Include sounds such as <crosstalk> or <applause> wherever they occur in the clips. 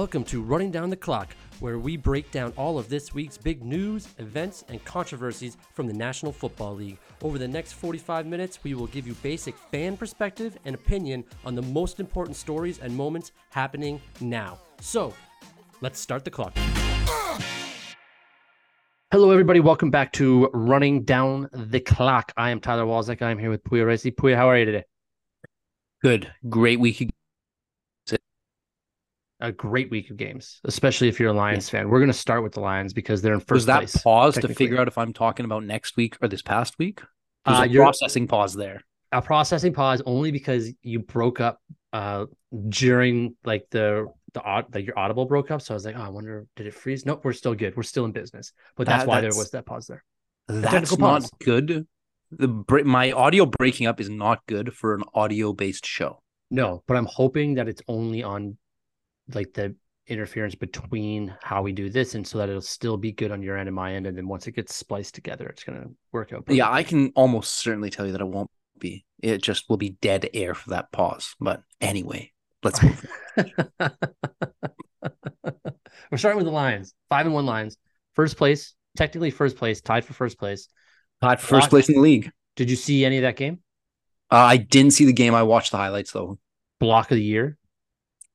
Welcome to Running Down the Clock, where we break down all of this week's big news, events, and controversies from the National Football League. Over the next 45 minutes, we will give you basic fan perspective and opinion on the most important stories and moments happening now. So, let's start the clock. Hello, everybody. Welcome back to Running Down the Clock. I am Tyler Walzek. I am here with Poya Racey. Poya, how are you today? Good. Great week. A great week of games, especially if you're a Lions fan. We're going to start with the Lions because they're in first Was that place. pause to figure out if I'm talking about next week or this past week? There's Uh, a processing pause there. a processing pause only because you broke up uh during like the the aud- like your audible broke up so i was like oh i wonder did it freeze nope we're still good we're still in business but that's That- why that's- there was that pause there That's not pause. good. The my audio breaking up is not good for an audio based show. no but i'm hoping that it's only on like the interference between how we do this and so that it'll still be good on your end and my end and then once it gets spliced together it's going to work out Yeah. I can almost certainly tell you that it won't be. It just will be dead air for that pause. But anyway, let's move. <laughs> we're starting with the lions five and one lions first place technically first place tied for first place Got first place in the league. did you see any of that game Uh, I didn't see the game. I watched the highlights though. block of the year.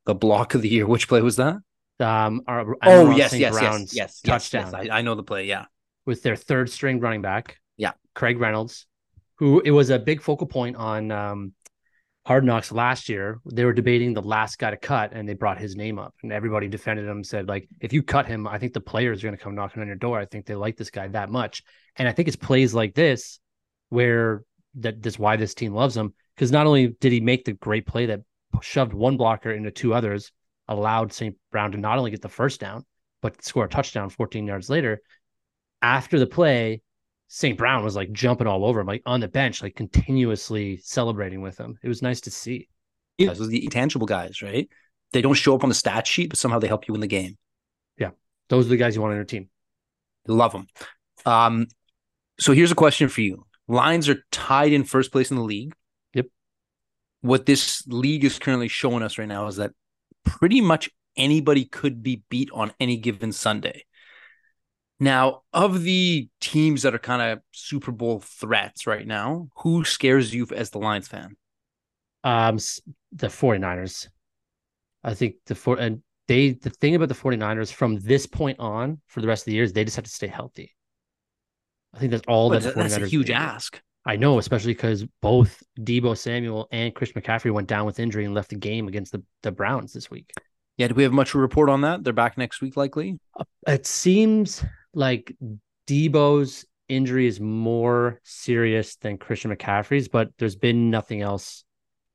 The block of the year. Which play was that? Um, our, Oh yes, yes, yes, yes, touchdown yes. I, I know the play. Yeah. with their third string running back. Yeah. Craig Reynolds, who it was a big focal point on um, Hard Knocks last year. They were debating the last guy to cut, and they brought his name up, and everybody defended him. Said like, if you cut him, I think the players are going to come knocking on your door. I think they like this guy that much, and I think it's plays like this where that that's why this team loves him because not only did he make the great play that shoved one blocker into two others, allowed St. Brown to not only get the first down, but score a touchdown 14 yards later. After the play, St. Brown was like jumping all over him, like on the bench, like continuously celebrating with him. It was nice to see. Yeah, those are the intangible guys, right? They don't show up on the stat sheet, but somehow they help you win the game. Yeah. Those are the guys you want on your team. Love them. Um, so here's a question for you: Lions are tied in first place in the league. What this league is currently showing us right now is that pretty much anybody could be beat on any given Sunday. Now, of the teams that are kind of Super Bowl threats right now, who scares you as the Lions fan? Um, the 49ers. I think the four and they the thing about the 49ers from this point on for the rest of the years, they just have to stay healthy. I think that's all But that that's a 49ers huge ask. I know, especially because both Deebo Samuel and Chris McCaffrey went down with injury and left the game against the, the Browns this week. Yeah, do we have much to report on that? They're back next week, likely. It seems like Deebo's injury is more serious than Christian McCaffrey's, but there's been nothing else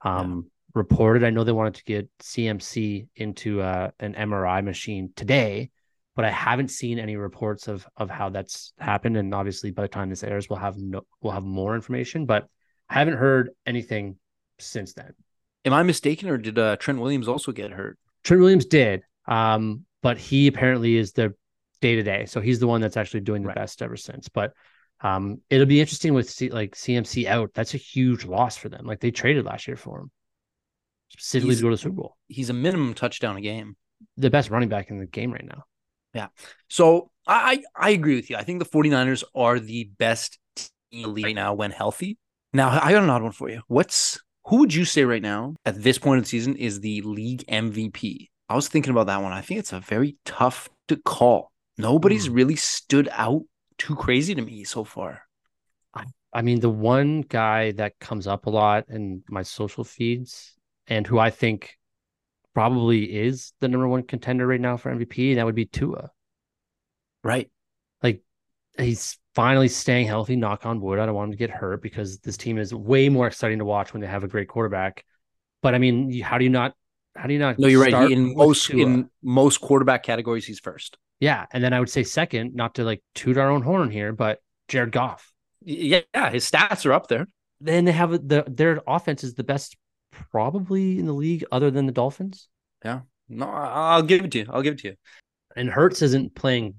um, reported. I know they wanted to get CMC into uh, an MRI machine today, but I haven't seen any reports of of how that's happened. And obviously, by the time this airs, we'll have no, we'll have more information. But I haven't heard anything since then. Am I mistaken, or did uh, Trent Williams also get hurt? Trent Williams did, um, but he apparently is the day to day, so he's the one that's actually doing the Right. best ever since. But um, it'll be interesting with C- like CMC out. That's a huge loss for them. Like they traded last year for him specifically He's- to go to the Super Bowl. He's a minimum touchdown a game. The best running back in the game right now. So I I agree with you. I think the 49ers are the best team league right now when healthy. Now I got an odd one for you. What's who would you say right now at this point in the season is the league MVP? I was thinking about that one. I think it's a very tough to call. Nobody's Hmm. really stood out too crazy to me so far. I, I mean, the one guy that comes up a lot in my social feeds and who I think probably is the number one contender right now for MVP, and that would be Tua. Right. Like he's finally staying healthy. Knock on wood. I don't want him to get hurt because this team is way more exciting to watch when they have a great quarterback. But I mean, how do you not? How do you not? No, you're right. He, in most Tua? in most quarterback categories, he's first. yeah, and then I would say second, not to like toot our own horn here, but Jared Goff. Yeah, yeah, his stats are up there. Then they have the their offense is the best probably in the league, other than the Dolphins. Yeah. No, I'll give it to you. I'll give it to you. And Hurts isn't playing.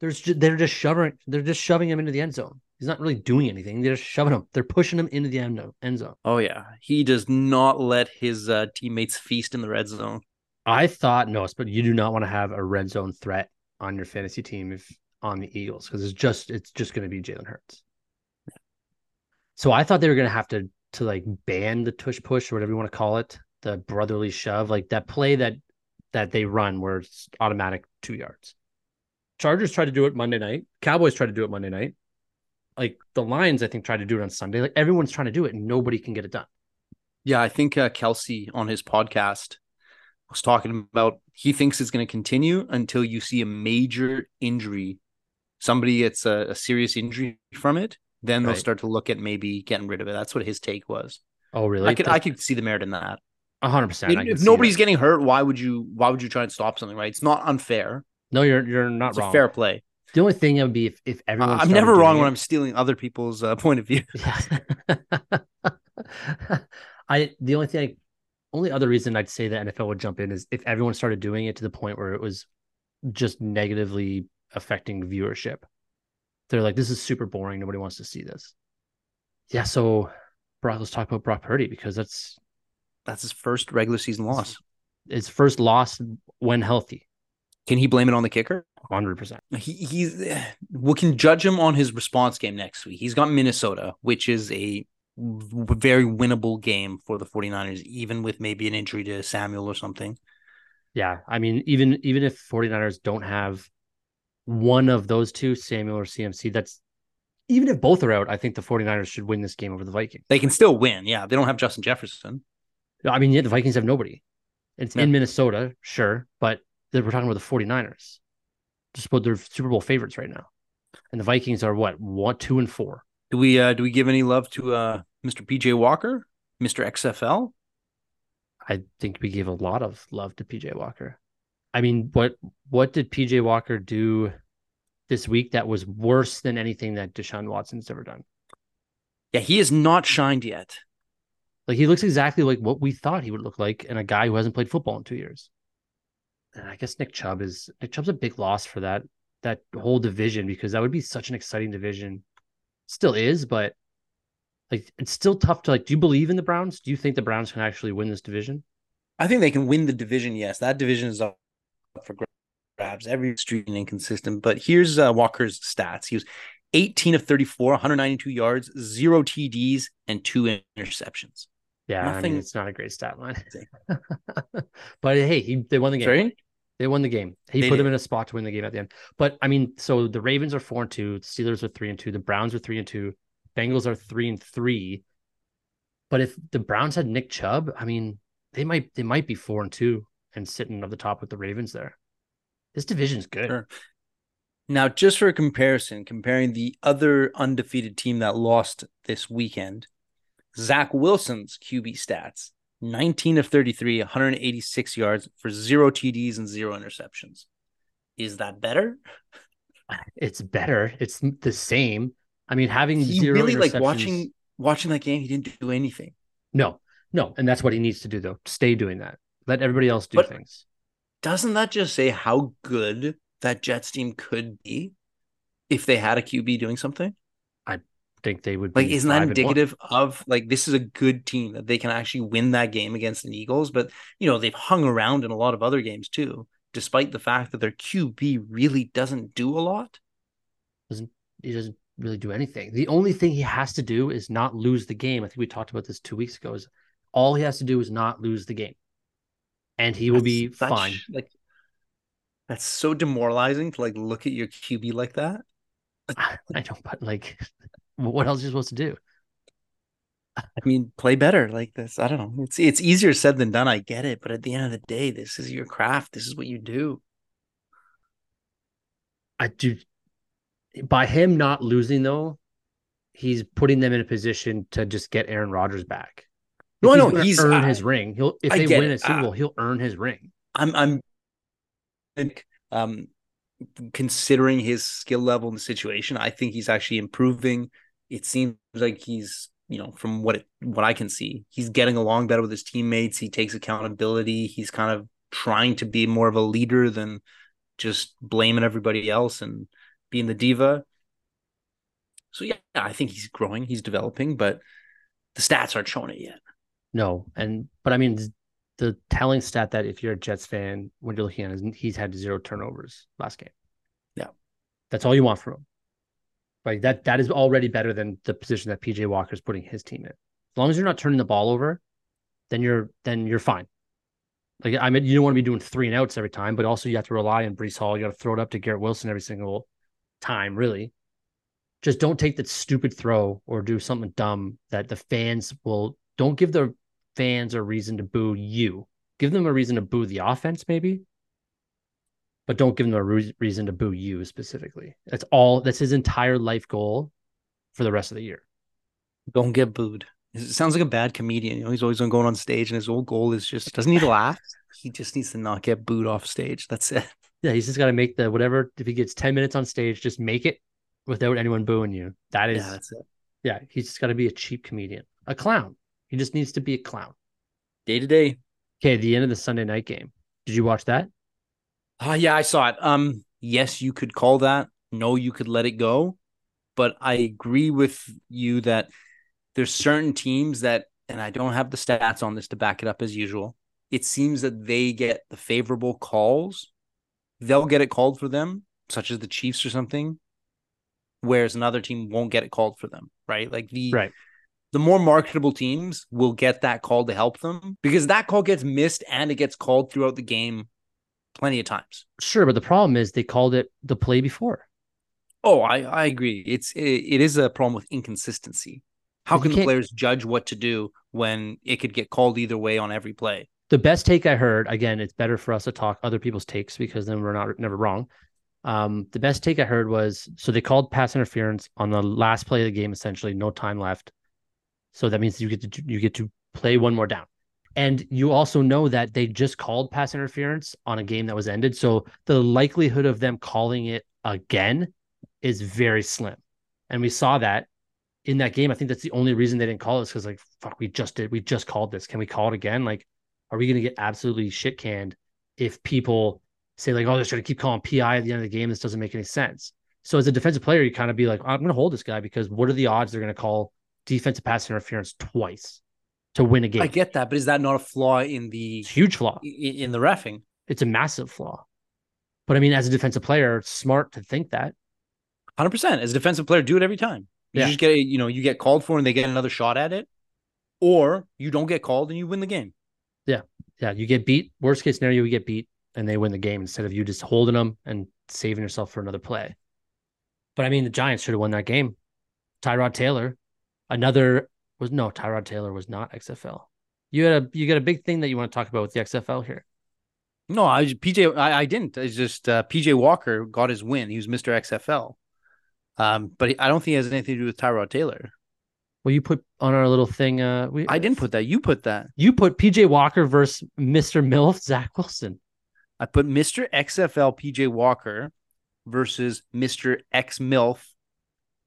There's ju- they're just shoving they're just shoving him into the end zone. He's not really doing anything. They're just shoving him. They're pushing him into the end, end zone. Oh yeah, he does not let his uh, teammates feast in the red zone. I thought no, but you do not want to have a red zone threat on your fantasy team if on the Eagles because it's just it's just going to be Jalen Hurts. So I thought they were going to have to to like ban the tush push or whatever you want to call it, the brotherly shove, like that play that that they run where it's automatic two yards. Chargers tried to do it Monday night. Cowboys tried to do it Monday night. Like the Lions, I think, tried to do it on Sunday. Like everyone's trying to do it, and nobody can get it done. Yeah, I think uh, Kelce on his podcast was talking about he thinks it's going to continue until you see a major injury. Somebody gets a, a serious injury from it, then they'll start to look at maybe getting rid of it. That's what his take was. Oh, really? I could I could see the merit in that. A hundred percent. If nobody's that. getting hurt, why would you why would you try and stop something? Right? It's not unfair. no, you're you're not It's wrong. a fair play. The only thing would be if if everyone. I'm never wrong doing when I'm stealing other people's uh, point of view. <laughs> Yeah. <laughs> I the only thing, only other reason I'd say the NFL would jump in is if everyone started doing it to the point where it was just negatively affecting viewership. They're like, this is super boring. Nobody wants to see this. Yeah. So, Brock, let's talk about Brock Purdy because that's That's his first regular season loss. his first loss when healthy. Can he blame it on the kicker? Hundred percent. He, he's we can judge him on his response game next week. He's got Minnesota, which is a very winnable game for the 49ers, even with maybe an injury to Samuel or something. Yeah. I mean, even even if 49ers don't have one of those two, Samuel or CMC, that's even if both are out, I think the 49ers should win this game over the Vikings. They can still win. Yeah, they don't have Justin Jefferson. I mean, yeah, the Vikings have nobody. It's Yeah. in Minnesota, sure, but we're talking about the 49ers. Just about their Super Bowl favorites right now. And the Vikings are what, one, two, and four. Do we uh do we give any love to uh Mr. PJ Walker, Mr. XFL? I think we gave a lot of love to PJ Walker. I mean, what what did PJ Walker do this week that was worse than anything that Deshaun Watson's ever done? Yeah, he has not shined yet. Like he looks exactly like what we thought he would look like in a guy who hasn't played football in two years. And I guess Nick Chubb is Nick Chubb's a big loss for that that whole division because that would be such an exciting division. Still is, but like it's still tough to like. Do you believe in the Browns? Do you think the Browns can actually win this division? I think they can win the division. Yes, that division is up for grabs. Every street and inconsistent. But here's uh, Walker's stats. He was 18 of 34, 192 yards, zero TDs, and two interceptions. Yeah, I Nothing- mean it's not a great stat line. <laughs> but hey, he they won the game. Sorry? They won the game. He They put them in a spot to win the game at the end. But I mean, so the Ravens are four and two, the Steelers are three and two, the Browns are three and two, Bengals are three and three. But if the Browns had Nick Chubb, I mean, they might they might be four and two and sitting at the top with the Ravens there. This division's good. Sure. Now, just for a comparison, comparing the other undefeated team that lost this weekend, Zach Wilson's QB stats 19 of 33, 186 yards for zero TDs and zero interceptions. Is that better? It's better. It's the same. I mean, having He zero really like watching watching that game, he didn't do anything. No, no, and that's what he needs to do though. Stay doing that. Let everybody else do But- things. Doesn't that just say how good that Jets team could be if they had a QB doing something? I think they would Like, isn't that five and one. indicative of like this is a good team that they can actually win that game against the Eagles? But you know, they've hung around in a lot of other games too, despite the fact that their QB really doesn't do a lot. Doesn't he doesn't really do anything. The only thing he has to do is not lose the game. I think we talked about this two weeks ago. Is all he has to do is not lose the game, and he will be such, fine. Like that's so demoralizing to like look at your QB like that. <laughs> I don't, but like, <laughs> what else are you supposed to do? I mean, play better like this. I don't know. It's it's easier said than done. I get it, but at the end of the day, this is your craft. This is what you do. I do. By him not losing though, he's putting them in a position to just get Aaron Rodgers back. No, If I know. gonna He's- earn I- his ring. He'll if I they win it. a Super Ah. He'll earn his ring. I'm I'm um considering his skill level in the situation, I think he's actually improving. It seems like he's, you know, from what it what I can see, he's getting along better with his teammates. He takes accountability. He's kind of trying to be more of a leader than just blaming everybody else and being the diva. So yeah, I think he's growing, he's developing, but the stats aren't showing it yet. No, and but I mean, the telling stat that if you're a Jets fan, when you're looking at is he's had zero turnovers last game. Yeah. That's all you want from him. Like that that is already better than the position that PJ Walker is putting his team in. As long as you're not turning the ball over, then you're then you're fine. Like I mean, you don't want to be doing three and outs every time, but also you have to rely on Breece Hall. You got to throw it up to Garrett Wilson every single time, really. Just don't take that stupid throw or do something dumb that the fans will. Don't give the fans a reason to boo you. Give them a reason to boo the offense, maybe, but don't give them a re- reason to boo you specifically. That's all. That's his entire life goal for the rest of the year. Don't get booed. It sounds like a bad comedian. You know, he's always going on stage, and his whole goal is just doesn't need to <laughs> laugh. He just needs to not get booed off stage. That's it. Yeah, he's just got to make the whatever. If he gets ten minutes on stage, just make it without anyone booing you. That is, Yeah, that's it. yeah. He's just got to be a cheap comedian, a clown. He just needs to be a clown. Day to day. Okay, the end of the Sunday night game. Did you watch that? Ah, yeah, I saw it. Um, yes, you could call that. No, you could let it go. But I agree with you that there's certain teams that, and I don't have the stats on this to back it up as usual. It seems that they get the favorable calls. They'll get it called for them, such as the Chiefs or something, whereas another team won't get it called for them, right? Like the Right. The more marketable teams will get that call to help them because that call gets missed and it gets called throughout the game plenty of times. Sure, but the problem is they called it the play before. Oh, I, I agree. It's it, it is a problem with inconsistency. How You can the players judge what to do when it could get called either way on every play? The best take I heard, again, it's better for us to talk other people's takes because then we're not never wrong. Um, the best take I heard was so they called pass interference on the last play of the game, essentially, no time left. So that means you get to you get to play one more down. And you also know that they just called pass interference on a game that was ended. So the likelihood of them calling it again is very slim. And we saw that in that game. I think that's the only reason they didn't call it because like fuck, we just did we just called this. Can we call it again? Like, are we gonna get absolutely shit canned if people say like, oh, they're just gonna keep calling PI at the end of the game? This doesn't make any sense. So as a defensive player, you kind of be like, I'm gonna hold this guy because what are the odds they're gonna call defensive pass interference twice to win a game? I get that, but is that not a flaw in the huge flaw. in the refing? It's a massive flaw. But I mean, as a defensive player, it's smart to think that. Hundred percent. As a defensive player, do it every time. You Yeah. just get you know you get called for and they get another shot at it, or you don't get called and you win the game. Yeah, yeah, you get beat. Worst case scenario, you get beat and they win the game instead of you just holding them and saving yourself for another play. But I mean, the Giants should have won that game. Tyrod Taylor, another was no Tyrod Taylor was not XFL. You had a you got a big thing that you want to talk about with the XFL here. No, I was PJ. I, I didn't. It's just uh, PJ Walker got his win. He was Mister XFL. Um, but he, I don't think it has anything to do with Tyrod Taylor. Well, you put on our little thing. Uh, we I didn't put that. You put that. You put PJ Walker versus Mr. Milf Zach Wilson. I put Mr. XFL PJ Walker versus Mr. X MILF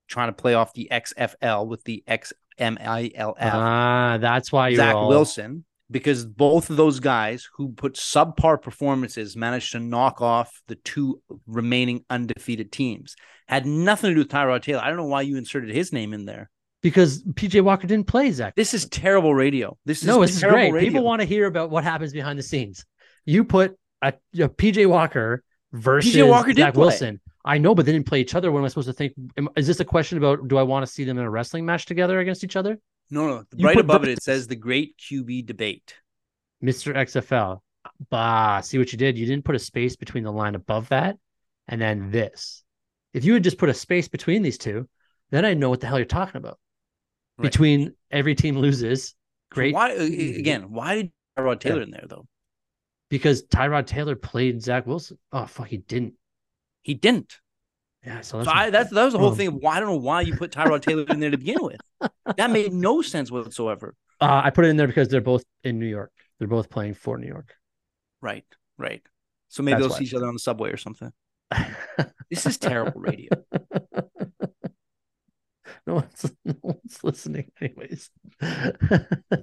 trying to play off the XFL with the XMILF. Ah, that's why you're Zach all, Wilson, because both of those guys who put subpar performances managed to knock off the two remaining undefeated teams. Had nothing to do with Tyrod Taylor. I don't know why you inserted his name in there. because PJ Walker didn't play Zach. This is terrible radio. This is no, this is great. radio. People want to hear about what happens behind the scenes. You put a, a PJ Walker versus Walker did Zach. Wilson. I know, but they didn't play each other. What am I supposed to think? Am- Is this a question about do I want to see them in a wrestling match together against each other? no, no. You Right above it, it says the Great QB Debate. Mr. XFL. Bah, see what you did? You didn't put a space between the line above that and then this. If you had just put a space between these two, then I'd know what the hell you're talking about. Right. Between every team loses, great. Why uh, again? Why did Tyrod Taylor in there though? Because Tyrod Taylor played Zach Wilson. Oh fuck, he didn't. He didn't. Yeah, so So that's, I, that's that was the whole Oh. thing of why I don't know why you put Tyrod Taylor in there to begin with. That made no sense whatsoever. uh, I put it in there because they're both in New York. They're both playing for New York. Right, right. So maybe That's they'll see each other on the subway or something. <laughs> This is terrible radio. <laughs> no one's <laughs> no one's listening, anyways.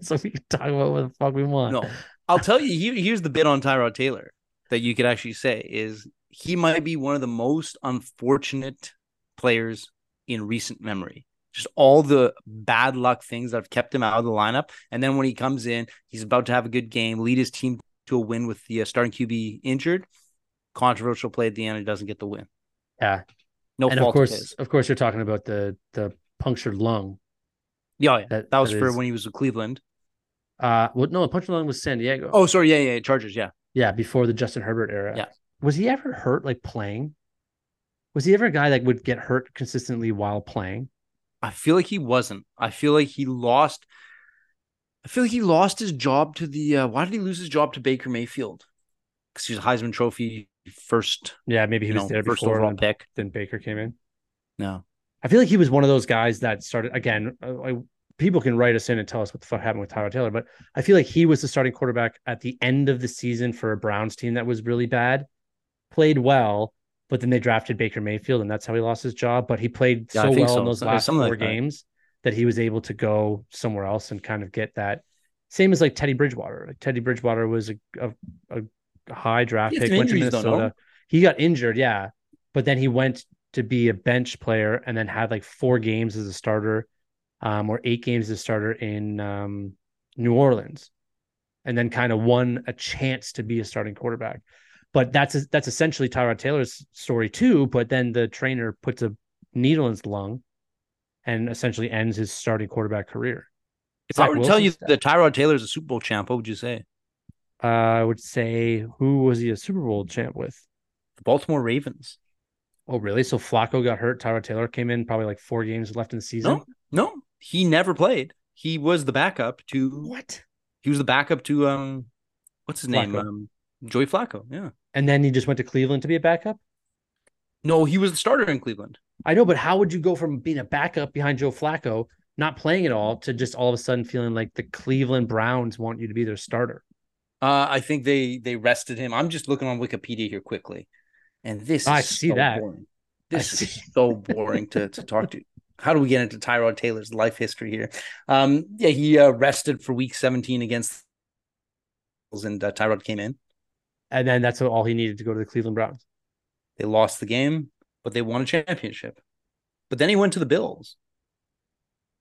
so we can talk about what the fuck we want. No, I'll tell you. Here's the bit on Tyrod Taylor that you could actually say is he might be one of the most unfortunate players in recent memory. just all the bad luck things that have kept him out of the lineup. And then when he comes in, he's about to have a good game, lead his team to a win with the uh, starting QB injured. Controversial play at the end, he doesn't get the win. Yeah, No and fault of course, of course, you're talking about the the punctured lung. Yeah, yeah. That That was that for is- when he was with Cleveland. Uh, well, no, the punctured lung was San Diego. Oh, sorry. Yeah, yeah. Chargers. Yeah. yeah, before the Justin Herbert era. Yeah. Was he ever hurt like playing? Was he ever a guy that would get hurt consistently while playing? I feel like he wasn't. I feel like he lost. I feel like he lost his job to the. Uh, why did he lose his job to Baker Mayfield? Because he's a Heisman Trophy first, Yeah, maybe he was know, there first before, overall then, pick. then Baker came in. No, I feel like he was one of those guys that started again. uh, Like, people can write us in and tell us what the fuck happened with Tyler Taylor, but I feel like he was the starting quarterback at the end of the season for a Browns team that was really bad. Played well, but then they drafted Baker Mayfield, and that's how he lost his job. But he played Yeah, so well so. in those last four like games that he was able to go somewhere else and kind of get that. Same as like Teddy Bridgewater. Like Teddy Bridgewater was a a, a high draft pick. Went to injuries, though, no? Minnesota. He got injured, yeah, but then he went to be a bench player and then had like four games as a starter, um, or eight games as a starter in um, New Orleans, and then kind of won a chance to be a starting quarterback. But that's that's essentially Tyrod Taylor's story too. But then the trainer puts a needle in his lung, and essentially ends his starting quarterback career. if I were to tell you that Tyrod Taylor is a Super Bowl champ, what would you say? Uh, I would say who was he a Super Bowl champ with? The Baltimore Ravens. Oh, really? So Flacco got hurt. Tyrod Taylor came in probably like four games left in the season. No, no, he never played. He was the backup to. What? He was the backup to um, what's his name? Flacco. Um, Joey Flacco. Yeah. And then he just went to Cleveland to be a backup. No, he was the starter in Cleveland. I know, but how would you go from being a backup behind Joe Flacco, not playing at all, to just all of a sudden feeling like the Cleveland Browns want you to be their starter? Uh, I think they they rested him. I'm just looking on Wikipedia here quickly, and this I is see so that. boring. I This see. is so boring to to talk to. How do we get into Tyrod Taylor's life history here? Um, yeah, he uh, rested for Week 17 against, and uh, Tyrod came in. And then that's all he needed to go to the Cleveland Browns. They lost the game, but they won a championship. But then he went to the Bills.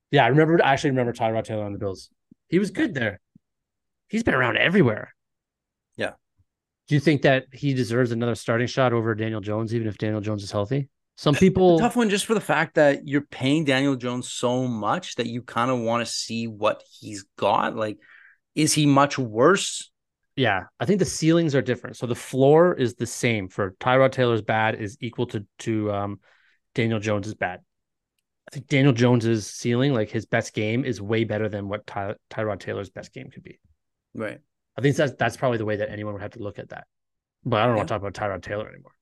Yeah, I remember. I actually remember Tyrod Taylor on the Bills. He was good there. He's been around everywhere. Yeah. Do you think that he deserves another starting shot over Daniel Jones, even if Daniel Jones is healthy? Some people, tough one just for the fact that you're paying Daniel Jones so much that you kind of want to see what he's got. Like, is he much worse? Yeah, I think the ceilings are different. So the floor is the same for Tyrod Taylor's bad is equal to to um, Daniel Jones's bad. I think Daniel Jones's ceiling, like his best game, is way better than what Ty- Tyrod Taylor's best game could be. Right. I think that's that's probably the way that anyone would have to look at that. But I don't Yeah. want to talk about Tyrod Taylor anymore.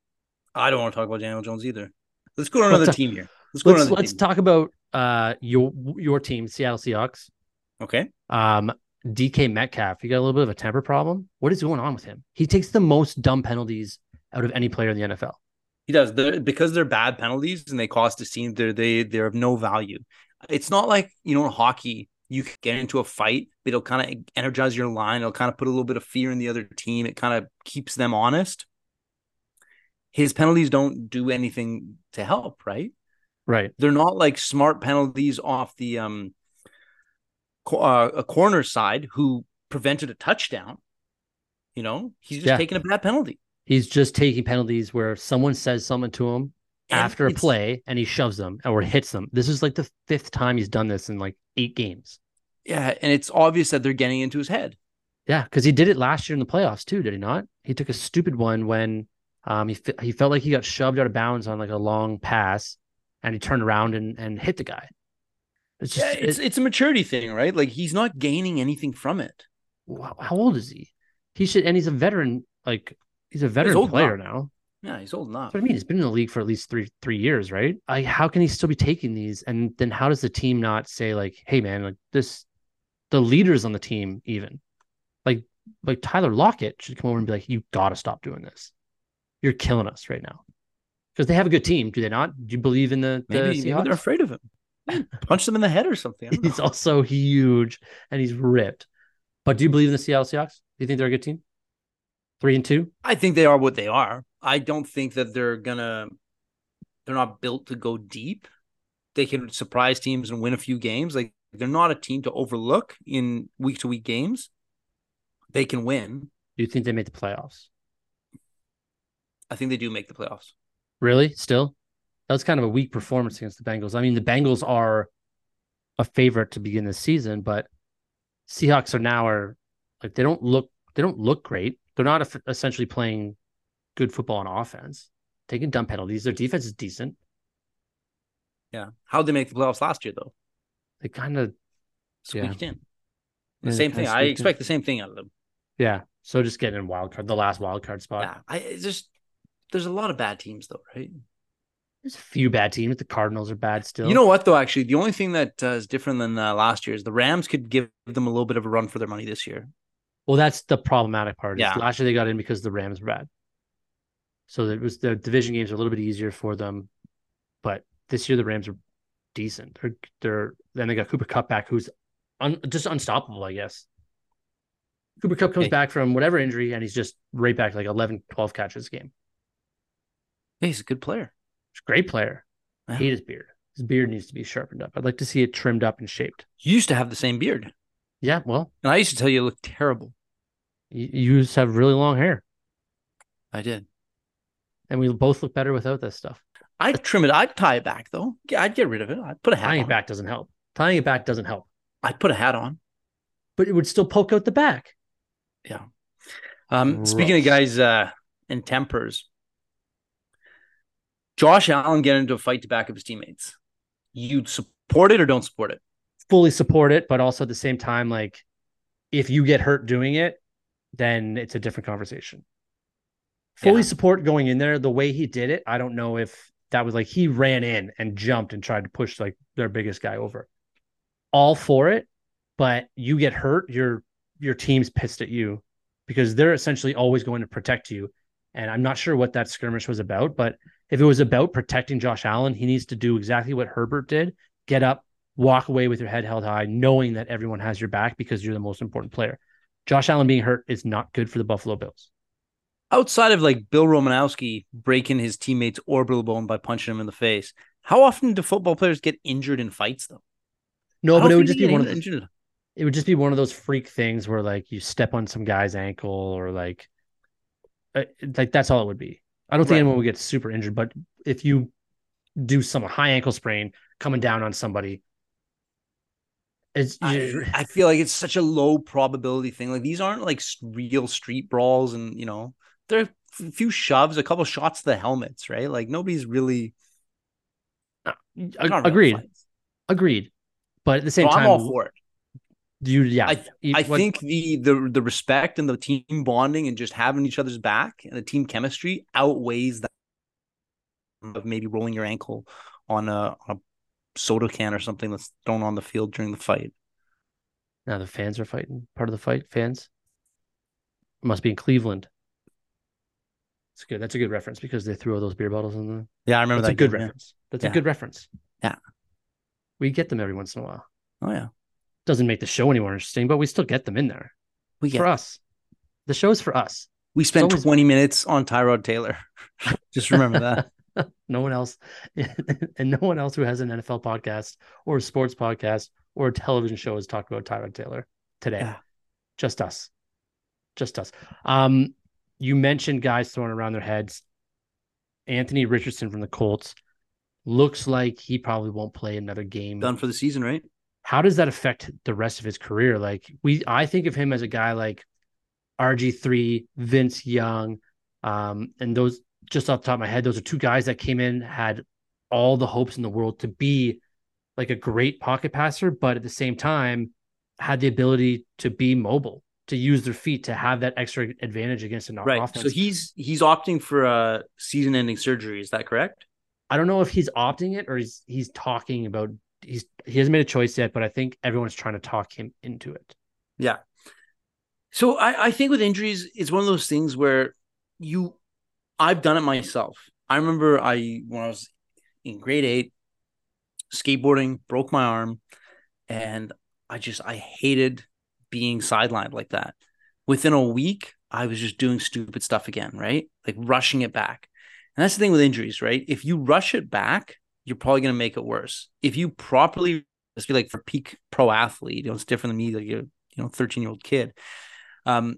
I don't want to talk about Daniel Jones either. Let's go to another Let's- team here. Let's go to Let's another let's team. talk about uh your your team, Seattle Seahawks. Okay. Um, DK Metcalf, you got a little bit of a temper problem. What is going on with him? He takes the most dumb penalties out of any player in the NFL. He does. They're, because they're bad penalties and they cost a team, they're they they're of no value. It's not like you know in hockey you can get into a fight, but it'll kind of energize your line. It'll kind of put a little bit of fear in the other team. It kind of keeps them honest. His penalties don't do anything to help, right? Right. They're not like smart penalties off the um uh, a corner side who prevented a touchdown. You know, he's just Yeah. taking a bad penalty. He's just taking penalties where someone says something to him And after a play and he shoves them or hits them. This is like the fifth time he's done this in like eight games. Yeah, and it's obvious that they're getting into his head. Yeah, because he did it last year in the playoffs too, did he not? He took a stupid one when um he he felt like he got shoved out of bounds on like a long pass, and he turned around and and hit the guy. It's just Yeah, it's it- it's a maturity thing, right? Like he's not gaining anything from it. wow, how old is he? He should, and he's a veteran. Like he's a veteran old player now. now. Yeah, he's old enough. I mean. He's been in the league for at least three three years, right? I how can he still be taking these? And then how does the team not say like, hey man, like this, the leaders on the team even, like like Tyler Lockett should come over and be like, you got to stop doing this. You're killing us right now. Because they have a good team, do they not? Do you believe in the, the Maybe, maybe they're afraid of him. <laughs> Punch them in the head or something. He's also huge and he's ripped. But do you believe in the Seattle Seahawks? Do you think they're a good team? Three and two? I think they are what they are. I don't think that they're gonna. They're not built to go deep. they can surprise teams and win a few games. Like they're not a team to overlook in week to week games. They can win. Do you think they made the playoffs? I think they do make the playoffs. Really? Still? That was kind of a weak performance against the Bengals. I mean, the Bengals are a favorite to begin the season, but Seahawks are now are like they don't look they don't look great. They're not essentially playing good football on offense, taking dumb penalties. Their defense is decent. Yeah. how did they make the playoffs last year though? They kind of squeaked yeah. in. The same thing. I expect in. the same thing out of them. Yeah. So just getting in wild card, the last wild card spot. Yeah. I just there's a lot of bad teams though, right? There's a few bad teams. The Cardinals are bad still. You know what though? Actually, the only thing that uh, is different than uh, last year is the Rams could give them a little bit of a run for their money this year. Well, that's the problematic part. Yeah. Last year they got in because the Rams were bad. So it was the division games are a little bit easier for them, but this year the Rams are decent. They're, they're then they got Cooper Kupp back, who's un, just unstoppable, I guess. Cooper Kupp comes hey. back from whatever injury and he's just right back like 11, 12 catches a game. Hey, he's a good player. Great player. I hate his beard. His beard needs to be sharpened up. I'd like to see it trimmed up and shaped. You used to have the same beard. Yeah, well, and I used to tell you you look terrible. You, you used to have really long hair. I did, and we both look better without this stuff. I'd trim it. I'd tie it back though. Yeah, I'd get rid of it. I'd put a hat. Tying on. it back doesn't help. Tying it back doesn't help. I'd put a hat on, but it would still poke out the back. Yeah. Um, speaking of guys uh, and tempers, Josh Allen get into a fight to back up his teammates. You support it or don't support it? Fully support it, but also at the same time, like if you get hurt doing it, then it's a different conversation. Fully yeah. support going in there. The way he did it, I don't know if that was like he ran in and jumped and tried to push like their biggest guy over. All for it, but you get hurt, your your team's pissed at you because they're essentially always going to protect you. And I'm not sure what that skirmish was about, but if it was about protecting Josh Allen, he needs to do exactly what Herbert did get up, walk away with your head held high, knowing that everyone has your back because you're the most important player. Josh Allen being hurt is not good for the Buffalo Bills. Outside of like Bill Romanowski breaking his teammate's orbital bone by punching him in the face, how often do football players get injured in fights though? No, but it would just be one of those, it would just be one of those freak things where like you step on some guy's ankle or like uh, like that's all it would be. I don't think right. anyone would get super injured, but if you do some high ankle sprain coming down on somebody, it's I, <laughs> I, feel like it's such a low probability thing. Like these aren't like real street brawls, and you know, there are a few shoves, a couple shots to the helmets, right? Like nobody's really. Uh, agreed, agreed. But at the same time, I'm all for it you yeah. I, I what, think the the the respect and the team bonding and just having each other's back and the team chemistry outweighs that of maybe rolling your ankle on a, on a soda can or something that's thrown on the field during the fight. Now the fans are fighting part of the fight fans? Must be in cleveland. It's good that's a good reference because they threw all those beer bottles in the yeah i remember that's that a good game, reference. Yeah. that's yeah. a good reference. Yeah. We get them every once in a while. Oh yeah doesn't make the show any more interesting, but we still get them in there. We get for us. The show's for us. We spent always... 20 minutes on Tyrod Taylor. <laughs> Just remember that. <laughs> no one else, <laughs> and no one else who has an NFL podcast or a sports podcast or a television show has talked about Tyrod Taylor today. Yeah. Just us. Just us. Um, you mentioned guys throwing around their heads. Anthony Richardson from the Colts looks like he probably won't play another game. Done for the season, right? How does that affect the rest of his career? Like we, I think of him as a guy like RG3, Vince Young, um, and those just off the top of my head, those are two guys that came in had all the hopes in the world to be like a great pocket passer, but at the same time had the ability to be mobile, to use their feet, to have that extra advantage against an right. offense. So he's he's opting for a season-ending surgery. Is that correct? I don't know if he's opting it or he's he's talking about he's he hasn't made a choice yet, but I think everyone's trying to talk him into it. Yeah. So I, I think with injuries, it's one of those things where you I've done it myself. I remember I when I was in grade eight, skateboarding, broke my arm, and I just I hated being sidelined like that. Within a week, I was just doing stupid stuff again, right? Like rushing it back. And that's the thing with injuries, right? If you rush it back, you're probably going to make it worse. If you properly, let's be like for peak pro athlete, you know, it's different than me, like you're, you know, 13 year old kid. Um,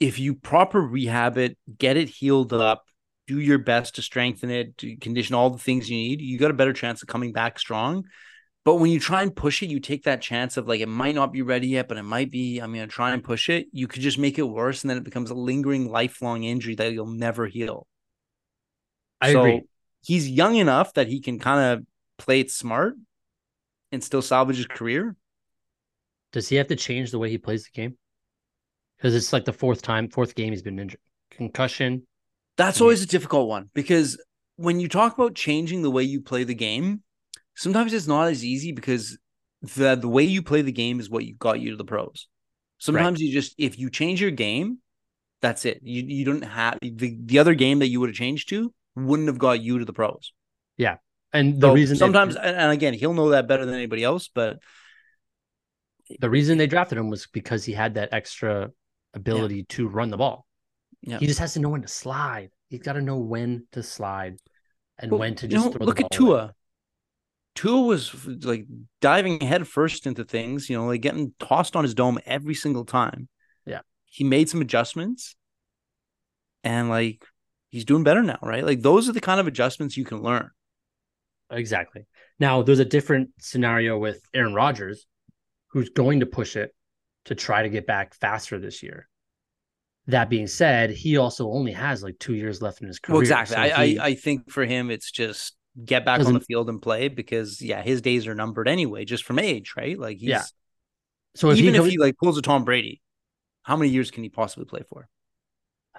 if you proper rehab it, get it healed up, do your best to strengthen it, to condition all the things you need, you got a better chance of coming back strong. But when you try and push it, you take that chance of like it might not be ready yet, but it might be. I'm gonna try and push it. You could just make it worse, and then it becomes a lingering, lifelong injury that you'll never heal. I so agree. He's young enough that he can kind of play it smart and still salvage his career. Does he have to change the way he plays the game? Because it's like the fourth time, fourth game he's been injured. Concussion. That's always a difficult one because when you talk about changing the way you play the game, sometimes it's not as easy because the the way you play the game is what you got you to the pros. Sometimes you just if you change your game, that's it. You you don't have the, the other game that you would have changed to wouldn't have got you to the pros. Yeah. And the So reason sometimes and and again, he'll know that better than anybody else, but the reason they drafted him was because he had that extra ability to run the ball. Yeah. He just has to know when to slide. He's got to know when to slide and Well, when to you just know, throw look the at ball away. Tua. Tua was like diving head first into things, you know, like getting tossed on his dome every single time. Yeah. He made some adjustments and like he's doing better now, right? Like those are the kind of adjustments you can learn. Exactly. Now there's a different scenario with Aaron Rodgers, who's going to push it to try to get back faster this year. That being said, he also only has like two years left in his career. Well, exactly. So I, he- I I think for him it's just get back on the field and play because yeah, his days are numbered anyway, just from age, right? Like he's Yeah. so if even he if he like pulls a Tom Brady, how many years can he possibly play for?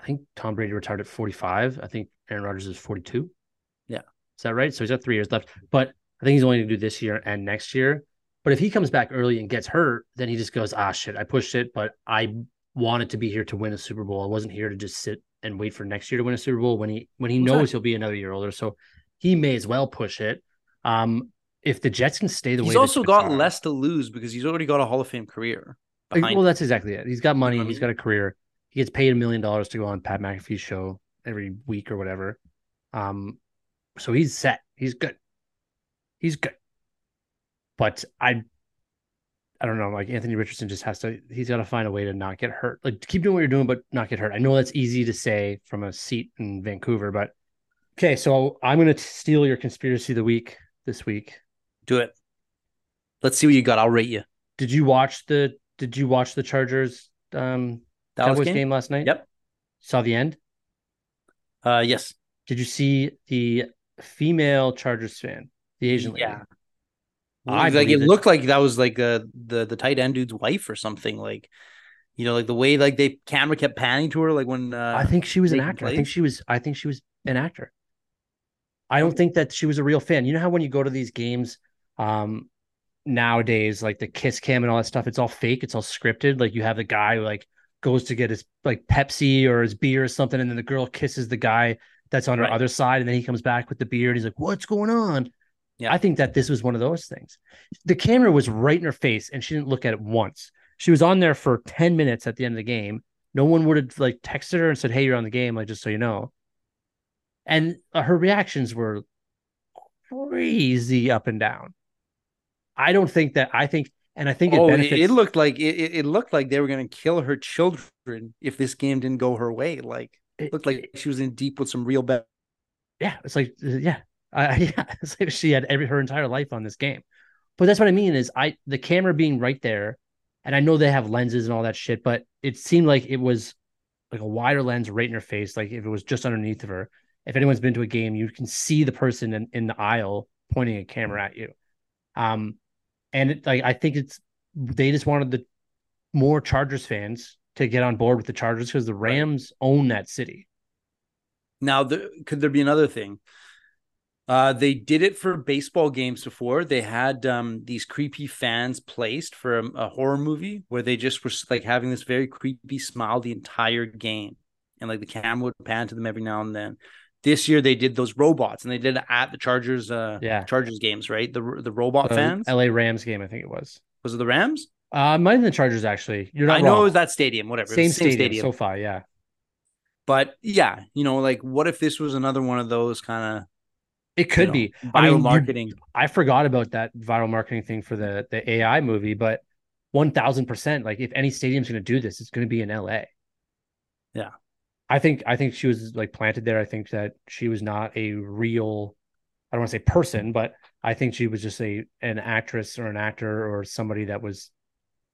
I think Tom Brady retired at 45. I think Aaron Rodgers is 42. Yeah. Is that right? So he's got three years left. But I think he's only going to do this year and next year. But if he comes back early and gets hurt, then he just goes, ah, shit, I pushed it, but I wanted to be here to win a Super Bowl. I wasn't here to just sit and wait for next year to win a Super Bowl when he when he knows he'll be another year older. So he may as well push it. Um, if the Jets can stay the way He's also got are- less to lose because he's already got a Hall of Fame career. well, that's exactly it. He's got money. He's got a career. He gets paid a million dollars to go on Pat McAfee's show every week or whatever. Um, so he's set. He's good. He's good. But I, I don't know. Like Anthony Richardson just has to. He's got to find a way to not get hurt. Like keep doing what you're doing, but not get hurt. I know that's easy to say from a seat in Vancouver, but okay. So I'm gonna steal your conspiracy of the week this week. Do it. Let's see what you got. I'll rate you. Did you watch the? Did you watch the Chargers um Cowboys game? game last night? Yep. Saw the end. Uh, yes. Did you see the female Chargers fan, the Asian lady? Yeah. I like it it. looked like that was like uh, the the tight end dude's wife or something. Like, you know, like the way like they camera kept panning to her, like when uh, I think she was an actor. I think she was. I think she was an actor. I don't think that she was a real fan. You know how when you go to these games, um, nowadays, like the kiss cam and all that stuff, it's all fake. It's all scripted. Like you have the guy who like goes to get his like Pepsi or his beer or something, and then the girl kisses the guy that's on her Right. other side, and then he comes back with the beer and he's like, "What's going on?" Yeah. I think that this was one of those things. The camera was right in her face, and she didn't look at it once. She was on there for ten minutes at the end of the game. No one would have like texted her and said, "Hey, you're on the game," like just so you know. And uh, her reactions were crazy up and down. I don't think that. I think, and I think it oh, benefits. it looked like it, it looked like they were going to kill her children if this game didn't go her way. Like, it looked like she was in deep with some real bad. yeah, it's like uh, yeah, I, <laughs> yeah, it's like she had every her entire life on this game. But that's what I mean is I the camera being right there, and I know they have lenses and all that shit, but it seemed like it was like a wider lens right in her face. Like if it was just underneath of her. If anyone's been to a game, you can see the person in, in the aisle pointing a camera at you. Um, and it, like I think it's they just wanted the more Chargers fans to get on board with the Chargers because the Right. Rams own that city. Now, there, could there be another thing? Uh, they did it for baseball games before. They had um, these creepy fans placed for a, a horror movie where they just were like having this very creepy smile the entire game, and like the camera would pan to them every now and then. This year they did those robots, and they did it at the Chargers, uh, Yeah. Chargers games, right? The the robot The fans. LA Rams game, I think it was. Was it the Rams? Uh, might have been the Chargers actually. You're not I know it was that stadium, whatever. It same, stadium, stadium, SoFi. Yeah, But yeah, you know, like what if this was another one of those kind of It could know, be viral I mean, you- marketing. I forgot about that viral marketing thing for the the AI movie, but one thousand percent. Like if any stadium's going to do this, it's going to be in LA. Yeah. I think I think she was like planted there. I think that she was not a real. I don't want to say person, but I think she was just a an actress or an actor or somebody that was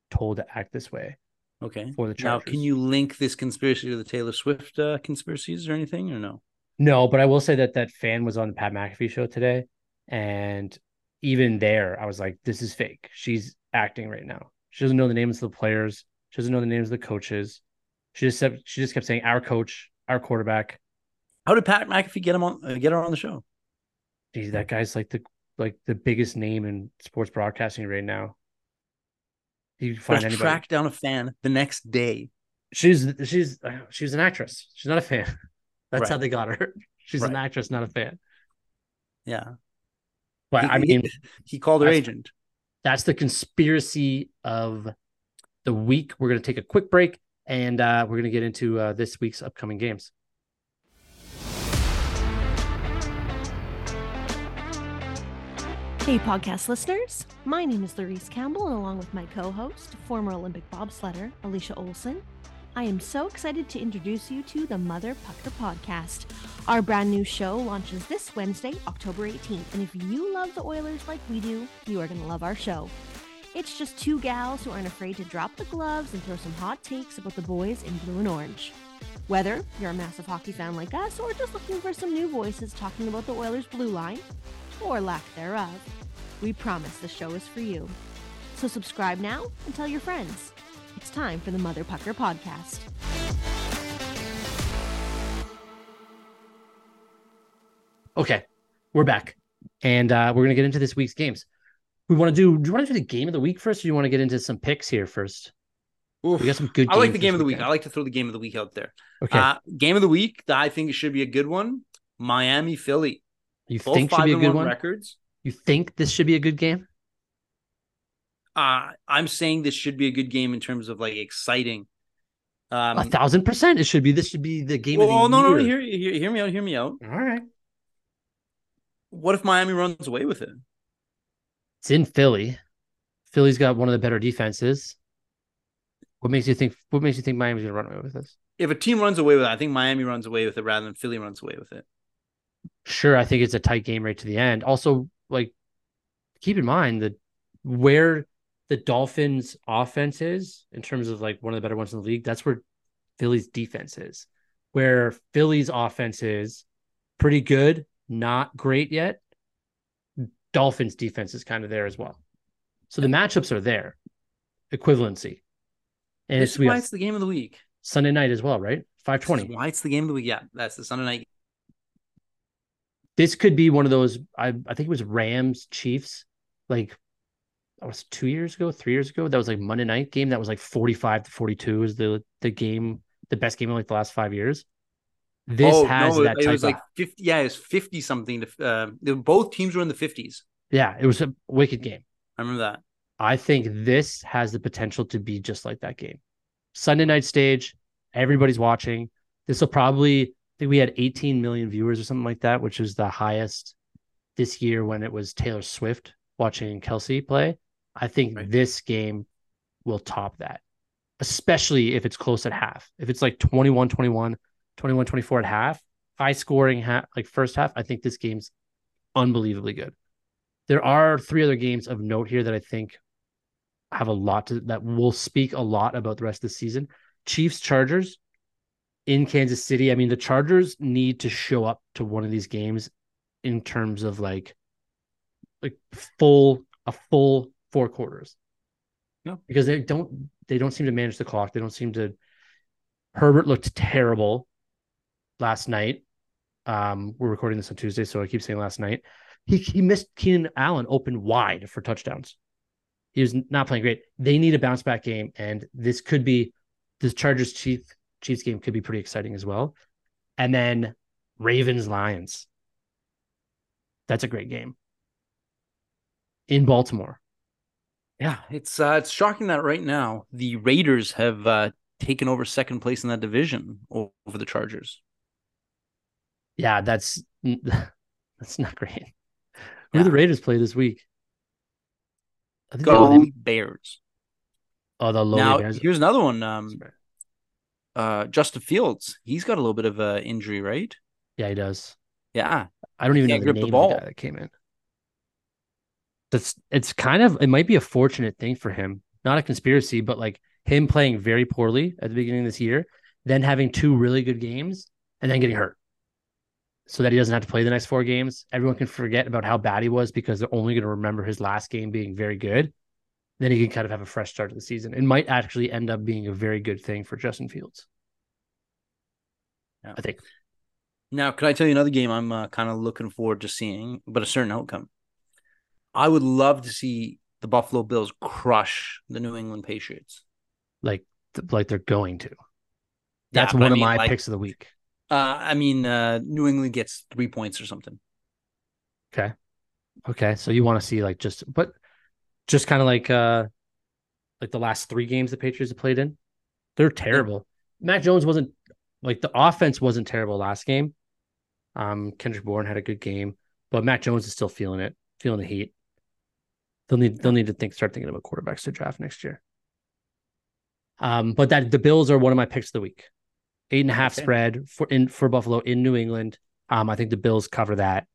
told to act this way Okay. for the Now, can you link this conspiracy to the Taylor Swift uh, conspiracies or anything, or no? No, but I will say that that fan was on the Pat McAfee show today, and even there, I was like, "This is fake. She's acting right now. She doesn't know the names of the players. She doesn't know the names of the coaches. She just kept, she just kept saying our coach, our quarterback. How did Pat McAfee get him on? Uh, get her on the show? Geez, that guy's like the like the biggest name in sports broadcasting right now. You find anybody. track down a fan the next day. She's she's uh, she's an actress. She's not a fan. <laughs> That's Right. how they got her. <laughs> She's an actress, not a fan. Yeah. But He- I mean, <laughs> he called her agent. that's the conspiracy of the week. We're going to take a quick break and uh, we're going to get into uh, this week's upcoming games. Hey, podcast listeners. My name is Larice Campbell, and along with my co host, former Olympic bobsledder, Alicia Olson, I am so excited to introduce you to the Mother Pucker podcast. Our brand new show launches this Wednesday, October 18th, and if you love the Oilers like we do, you are going to love our show. It's just two gals who aren't afraid to drop the gloves and throw some hot takes about the boys in blue and orange. Whether you're a massive hockey fan like us or just looking for some new voices talking about the Oilers' blue line, or lack thereof, we promise the show is for you. So subscribe now and tell your friends. It's time for the Mother Pucker podcast. Okay, we're back. And uh, we're going to get into this week's games. We want to do, do you want to do the game of the week first or do you want to get into some picks here first? Oof. We got some good I like the game of the week. I like to throw the game of the week out there. Okay. Uh, game of the week that I think should be a good one. Miami Philly. you Both think should be a good one, records. You think this should be a good game? Uh, I'm saying this should be a good game in terms of like exciting. Um, a thousand percent. It should be. This should be the game well, of the no, no, year. hear, hear, hear me out. Hear me out. All right. What if Miami runs away with it? It's in Philly. Philly's got one of the better defenses. What makes you think? What makes you think Miami's going to run away with this? If a team runs away with it, I think Miami runs away with it rather than Philly runs away with it. Sure, I think it's a tight game right to the end. Also, like, keep in mind that where the Dolphins' offense is in terms of like one of the better ones in the league, that's where Philly's defense is. Where Philly's offense is pretty good, not great yet. Dolphins' defense is kind of there as well. So the matchups are there, equivalency, and This it's why it's the game of the week. Sunday night as well, right? 520. This is. Why it's the game of the week? Yeah, that's the Sunday night. this could be one of those I, I think it was Rams Chiefs like that was two years ago, three years ago. That was like Monday night game. That was like 45 to 42 is the the game, the best game in like the last five years. This oh has no, that it type was of, like fifty. Yeah, it was fifty something. To uh, both teams were in the fifties. yeah, it was a wicked game. I remember that. I think this has the potential to be just like that game. Sunday night stage, everybody's watching. This will probably I think we had 18 million viewers or something like that, which is the highest this year when it was Taylor Swift watching Kelce play. I think Right. this game will top that, especially if it's close at half. If it's like 21 21, 21 24 at half, high scoring, half, like first half, I think this game's unbelievably good. There are three other games of note here that I think have a lot to that will speak a lot about the rest of the season. Chiefs Chargers in Kansas City. I mean, the Chargers need to show up to one of these games in terms of like like full a full four quarters. Yeah. Because they don't they don't seem to manage the clock. They don't seem to Herbert looked terrible last night. Um, we're recording this on Tuesday, so I keep saying last night. He he missed Keenan Allen open wide for touchdowns. He was not playing great. They need a bounce back game, and this could be this Chargers Chiefs Chiefs game could be pretty exciting as well. And then Ravens Lions. That's a great game in Baltimore. Yeah, it's uh, it's shocking that right now the Raiders have uh, taken over second place in that division over the Chargers. Yeah, that's <laughs> That's not great. Who Yeah. do the Raiders play this week? I think they- Go Bears. Oh, the low now Bears. here's another one. Um, uh, Justin Fields. He's got a little bit of a injury, right? Yeah, he does. Yeah. I don't even know the grip the name of ball. the guy that came in. That's it's kind of it might be a fortunate thing for him. Not a conspiracy, but like him playing very poorly at the beginning of this year, then having two really good games, and then getting hurt. So that he doesn't have to play the next four games. Everyone can forget about how bad he was because they're only going to remember his last game being very good. Then he can kind of have a fresh start to the season. It might actually end up being a very good thing for Justin Fields. Yeah. I think. Now, can I tell you another game I'm uh, kind of looking forward to seeing, but a certain outcome? I would love to see the Buffalo Bills crush the New England Patriots. like like they're going to. That's but one I of my like, picks of the week. Uh, I mean, uh, New England gets three points or something. Okay. Okay. So you want to see like just but just kind of like uh like the last three games the Patriots have played in. They're terrible. Mac Jones wasn't like the offense wasn't terrible last game. Um Kendrick Bourne had a good game, but Mac Jones is still feeling it, feeling the heat. They'll need they'll need to think start thinking about quarterbacks to draft next year. Um, but that the Bills are one of my picks of the week. Eight and a half Okay. spread for in for Buffalo in New England. Um, I think the Bills cover that.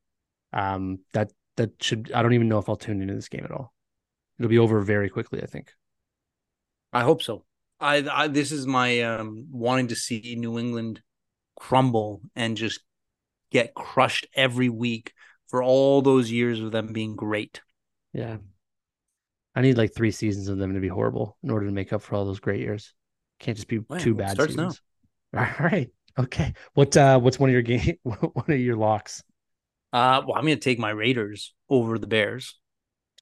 Um, that that should I don't even know if I'll tune into this game at all. It'll be over very quickly, I think. I hope so. I, I this is my um, wanting to see New England crumble and just get crushed every week for all those years of them being great. Yeah. I need like three seasons of them to be horrible in order to make up for all those great years. Can't just be Well, two bad starts now. All right. Okay. What uh what's one of your game <laughs> one of your locks? Uh, well, I'm going to take my Raiders over the Bears.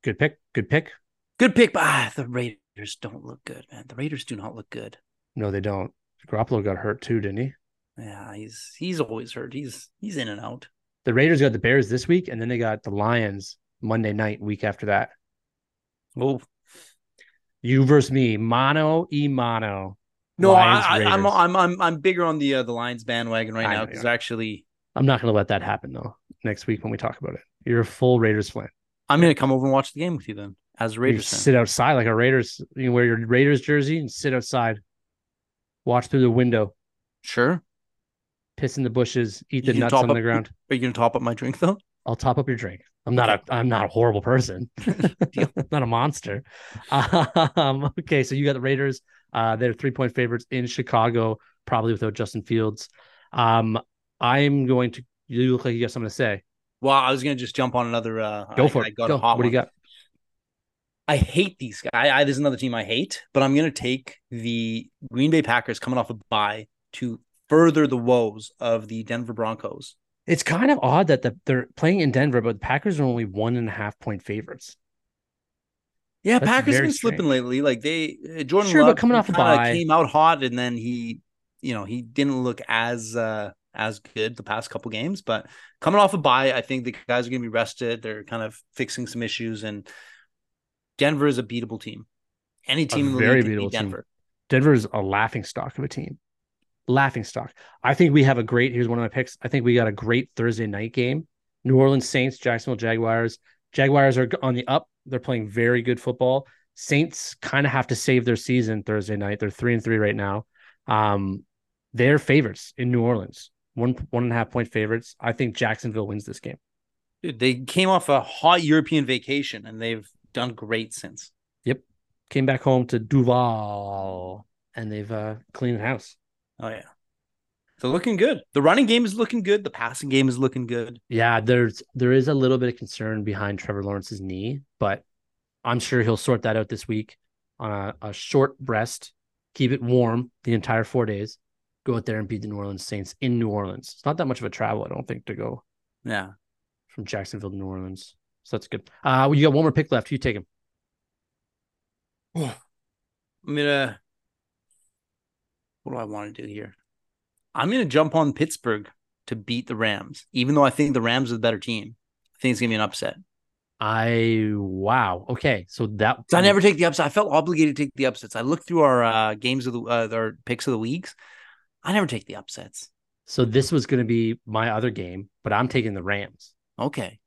Good pick. Good pick. Good pick, but ah, the Raiders don't look good, man. The Raiders do not look good. No, they don't. Garoppolo got hurt too, didn't he? Yeah, he's he's always hurt. He's he's in and out. The Raiders got the Bears this week, and then they got the Lions Monday night, week after that. Oh You versus me, mano e mano. No, Lions, I, I, I'm I'm I'm I'm bigger on the uh, the Lions bandwagon right I now because actually I'm not going to let that happen though. Next week when we talk about it, you're a full Raiders fan. I'm going to come over and watch the game with you then as Raiders fan. sit outside like a Raiders. You wear your Raiders jersey and sit outside, watch through the window, Sure. piss in the bushes, eat the nuts on the ground. <laughs> Are you going to top up my drink though? I'll top up your drink. I'm not a I'm not a horrible person. <laughs> <laughs> Not a monster. Um, okay, so you got the Raiders. Uh, they're three point favorites in Chicago, probably without Justin Fields. Um, I'm going to. You look like you got something to say. Well, I was going to just jump on another. Uh, Go for I it. got Go. what do you got? I hate these guys. I, there's another team I hate, but I'm going to take the Green Bay Packers coming off a bye to further the woes of the Denver Broncos. It's kind of odd that the, they're playing in Denver, but the Packers are only one and a half point favorites. Yeah, That's Packers have been slipping strange. lately. Like they, uh, Jordan Sure, but Love coming off a bye. came out hot, and then he, you know, he didn't look as uh as good the past couple games. But coming off a bye, I think the guys are going to be rested. They're kind of fixing some issues, and Denver is a beatable team. Any team in the very league beatable team. Denver. Denver's a laughing stock of a team. Laughing stock. I think we have a great. Here's one of my picks. I think we got a great Thursday night game. New Orleans Saints, Jacksonville Jaguars. Jaguars are on the up. They're playing very good football. Saints kind of have to save their season Thursday night. They're three and three right now. Um, they're favorites in New Orleans. One one and a half point favorites. I think Jacksonville wins this game. Dude, they came off a hot European vacation, and they've done great since. Yep, came back home to Duval and they've uh, cleaned the house. Oh yeah, they're looking good. The running game is looking good. The passing game is looking good. Yeah, there's there is a little bit of concern behind Trevor Lawrence's knee, but I'm sure he'll sort that out this week on a, a short rest, keep it warm the entire four days, go out there and beat the New Orleans Saints in New Orleans. It's not that much of a travel, I don't think, to go Yeah. from Jacksonville to New Orleans. So that's good. Uh, well, you got one more pick left. You take him. <sighs> I'm gonna. What do I want to do here? I'm gonna jump on Pittsburgh to beat the Rams, even though I think the Rams are the better team. I think it's gonna be an upset. I wow. Okay, so that I never take the upset. I felt obligated to take the upsets. I looked through our uh, games of the uh, our picks of the weeks. I never take the upsets. So this was going to be my other game, but I'm taking the Rams. Okay.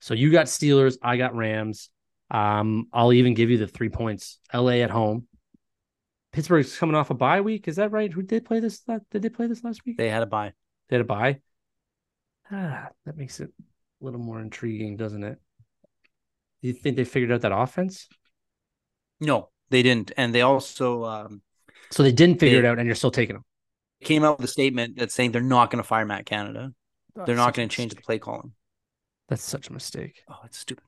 So you got Steelers, I got Rams. Um, I'll even give you the three points. LA at home. Pittsburgh's coming off a bye week. Is that right? Who did play this? Did they play this last week? They had a bye. They had a bye. Ah, that makes it a little more intriguing, doesn't it? Do you think they figured out that offense? No, they didn't. And they also um, So they didn't figure They- it out, and you're still taking them. came out with a statement that's saying they're not going to fire Matt Canada. They're not going to change the play calling. That's such a mistake. Oh, it's stupid.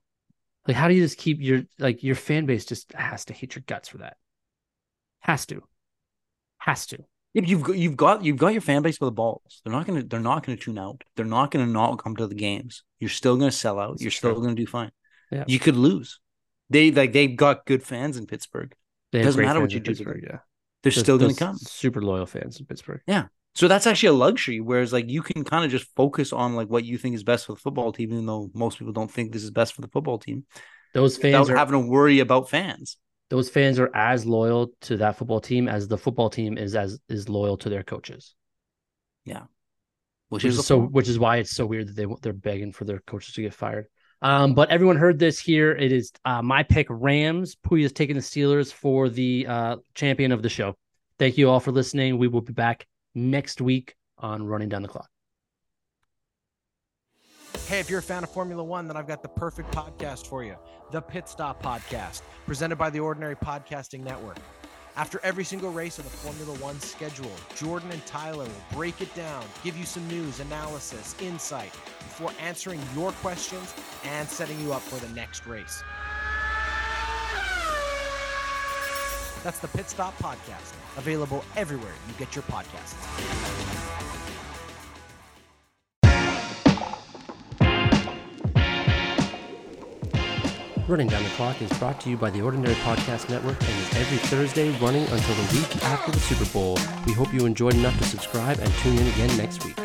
Like, how do you just keep your like your fan base just has to hate your guts for that? Has to, has to. Yeah, you've got you've got you've got your fan base by the balls. They're not gonna they're not gonna tune out. They're not gonna not come to the games. You're still gonna sell out. This You're is still gonna do fine. Yeah. You could lose. They like they've got good fans in Pittsburgh. Have Doesn't matter what you do to. Pittsburgh, Yeah, They're Those- still gonna come. Super loyal fans in Pittsburgh. Yeah. So that's actually a luxury. Whereas like you can kind of just focus on like what you think is best for the football team, even though most people don't think this is best for the football team, Those fans without are having to worry about fans. Those fans are as loyal to that football team as the football team is as is loyal to their coaches. Which, which is, is so which is why it's so weird that they they're begging for their coaches to get fired. Um, but everyone heard this here. It is uh, my pick Rams. Poya is taking the Steelers for the uh, champion of the show. Thank you all for listening. We will be back next week on Running Down the Clock. Hey, if you're a fan of Formula One, then I've got the perfect podcast for you the Pit Stop Podcast, presented by the Ordinary Podcasting Network. After every single race of the Formula One schedule, Jordan and Tyler will break it down, give you some news, analysis, insight before answering your questions and setting you up for the next race. That's the Pit Stop Podcast, available everywhere you get your podcasts. Running Down the Clock is brought to you by the Ordinary Podcast Network and is every Thursday running until the week after the Super Bowl. We hope you enjoyed enough to subscribe and tune in again next week.